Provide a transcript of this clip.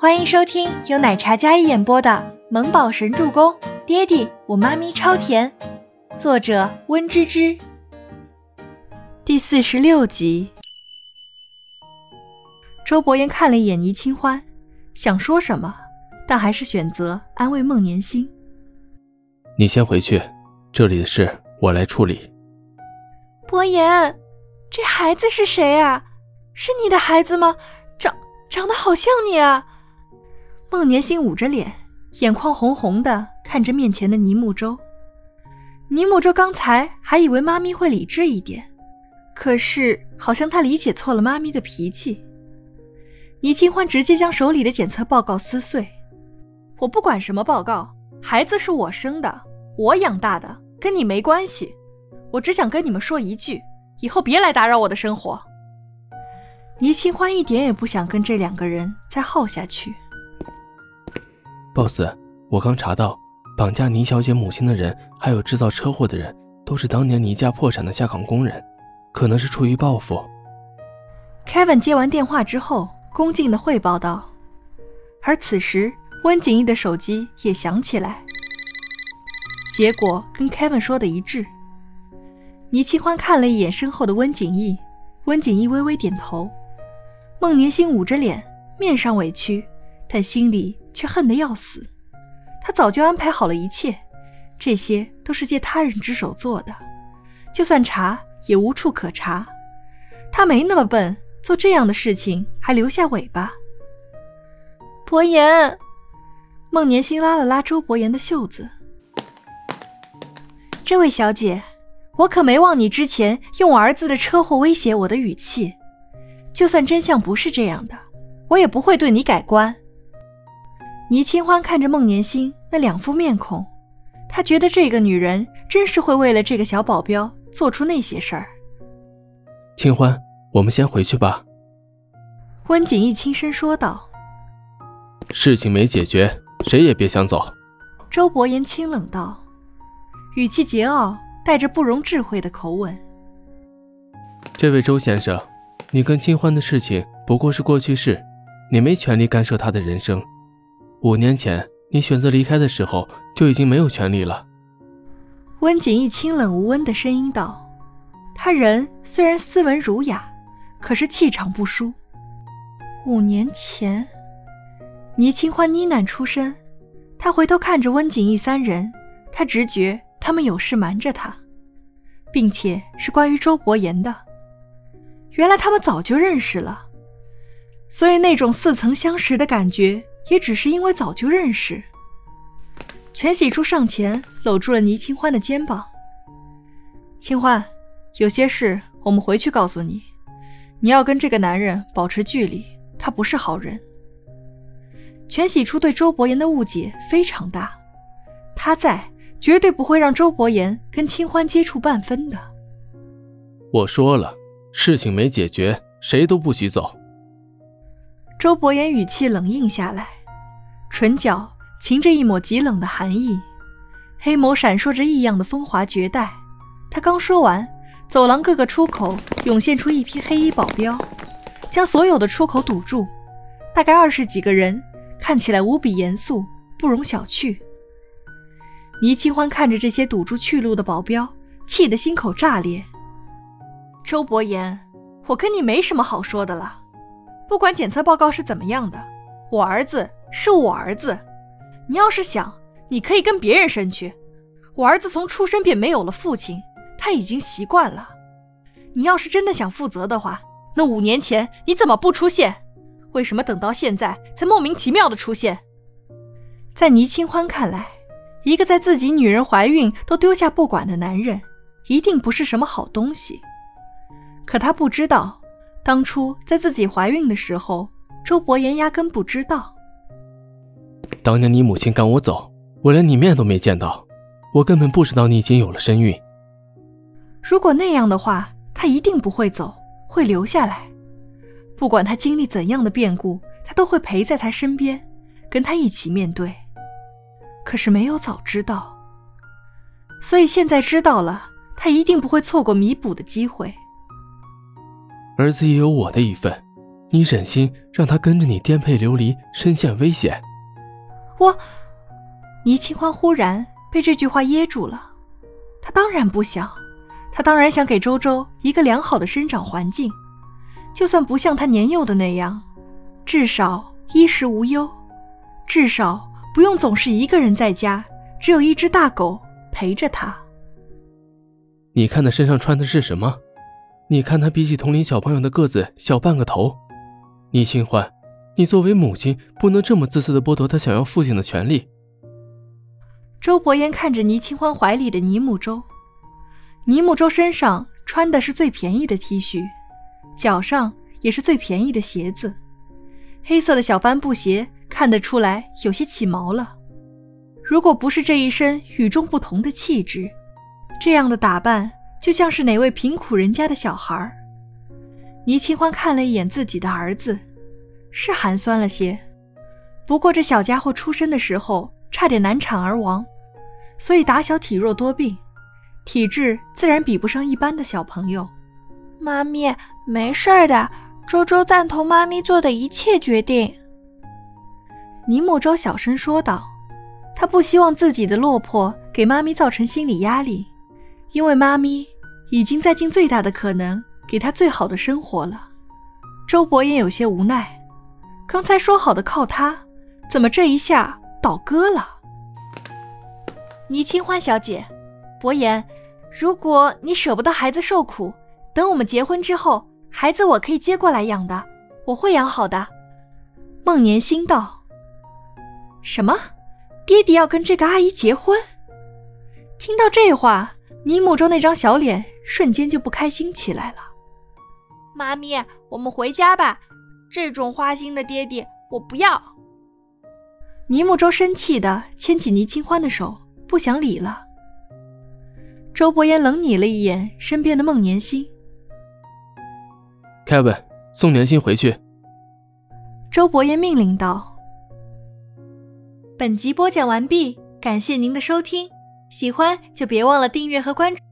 欢迎收听由奶茶嘉一演播的《萌宝神助攻》，爹地我妈咪超甜，作者温芝芝。第四十六集。周伯言看了一眼倪清欢，想说什么，但还是选择安慰孟年心：“你先回去，这里的事我来处理。”伯言，这孩子是谁啊？是你的孩子吗？长长得好像你啊！孟年心捂着脸，眼眶红红的，看着面前的倪木舟。倪木舟刚才还以为妈咪会理智一点，可是好像他理解错了妈咪的脾气。倪清欢直接将手里的检测报告撕碎：“我不管什么报告，孩子是我生的，我养大的，跟你没关系。我只想跟你们说一句，以后别来打扰我的生活。”倪清欢一点也不想跟这两个人再耗下去。boss，我刚查到，绑架倪小姐母亲的人，还有制造车祸的人，都是当年倪家破产的下岗工人，可能是出于报复。Kevin 接完电话之后，恭敬地汇报道。而此时，温景逸的手机也响起来，结果跟 Kevin 说的一致。倪清欢看了一眼身后的温景逸，温景逸微微点头。孟年心捂着脸，面上委屈，但心里……却恨得要死，他早就安排好了一切，这些都是借他人之手做的，就算查也无处可查。他没那么笨，做这样的事情还留下尾巴。伯言，孟年心拉了拉周伯言的袖子：“这位小姐，我可没忘你之前用我儿子的车祸威胁我的语气，就算真相不是这样的，我也不会对你改观。”倪清欢看着孟年星那两副面孔，他觉得这个女人真是会为了这个小保镖做出那些事儿。清欢，我们先回去吧。温景逸轻声说道。事情没解决，谁也别想走。周伯言清冷道，语气桀骜，带着不容置喙的口吻。这位周先生，你跟清欢的事情不过是过去式，你没权利干涉他的人生。五年前你选择离开的时候，就已经没有权利了。温景逸清冷无温的声音道：“他人虽然斯文儒雅，可是气场不输。五年前，倪清欢呢喃出声，他回头看着温景逸三人，他直觉他们有事瞒着他，并且是关于周伯言的。原来他们早就认识了，所以那种似曾相识的感觉。”也只是因为早就认识。全喜初上前搂住了倪清欢的肩膀。清欢，有些事我们回去告诉你，你要跟这个男人保持距离，他不是好人。全喜初对周伯言的误解非常大，他在绝对不会让周伯言跟清欢接触半分的。我说了，事情没解决，谁都不许走。周伯言语气冷硬下来。唇角噙着一抹极冷的寒意，黑眸闪烁着异样的风华绝代。他刚说完，走廊各个出口涌现出一批黑衣保镖，将所有的出口堵住。大概二十几个人，看起来无比严肃，不容小觑。倪清欢看着这些堵住去路的保镖，气得心口炸裂。周伯言，我跟你没什么好说的了。不管检测报告是怎么样的，我儿子。是我儿子，你要是想，你可以跟别人生去。我儿子从出生便没有了父亲，他已经习惯了。你要是真的想负责的话，那五年前你怎么不出现？为什么等到现在才莫名其妙的出现？在倪清欢看来，一个在自己女人怀孕都丢下不管的男人，一定不是什么好东西。可他不知道，当初在自己怀孕的时候，周伯言压根不知道。当年你母亲赶我走，我连你面都没见到，我根本不知道你已经有了身孕。如果那样的话，他一定不会走，会留下来。不管他经历怎样的变故，他都会陪在他身边，跟他一起面对。可是没有早知道，所以现在知道了，他一定不会错过弥补的机会。儿子也有我的一份，你忍心让他跟着你颠沛流离，身陷危险？我，倪清欢忽然被这句话噎住了。他当然不想，他当然想给周周一个良好的生长环境，就算不像他年幼的那样，至少衣食无忧，至少不用总是一个人在家，只有一只大狗陪着他。你看他身上穿的是什么？你看他比起同龄小朋友的个子小半个头。倪清欢，你作为母亲不能这么自私的剥夺他想要父亲的权利。周伯言看着倪清欢怀里的倪木舟，倪木舟身上穿的是最便宜的 T 恤，脚上也是最便宜的鞋子，黑色的小帆布鞋看得出来有些起毛了。如果不是这一身与众不同的气质，这样的打扮就像是哪位贫苦人家的小孩。倪清欢看了一眼自己的儿子，是寒酸了些。不过这小家伙出生的时候差点难产而亡，所以打小体弱多病，体质自然比不上一般的小朋友。妈咪，没事儿的，周周赞同妈咪做的一切决定。倪木舟小声说道，他不希望自己的落魄给妈咪造成心理压力，因为妈咪已经在尽最大的可能。给他最好的生活了，周伯言有些无奈。刚才说好的靠他，怎么这一下倒戈了？倪清欢小姐，伯言，如果你舍不得孩子受苦，等我们结婚之后，孩子我可以接过来养的，我会养好的。孟年心道：“什么？爹爹要跟这个阿姨结婚？”听到这话，倪木舟那张小脸瞬间就不开心起来了。妈咪，我们回家吧。这种花心的爹爹，我不要。倪木舟生气的牵起倪清欢的手，不想理了。周伯言冷睨了一眼身边的孟年心，Kevin 送年心回去。周伯言命令道。本集播讲完毕，感谢您的收听，喜欢就别忘了订阅和关注。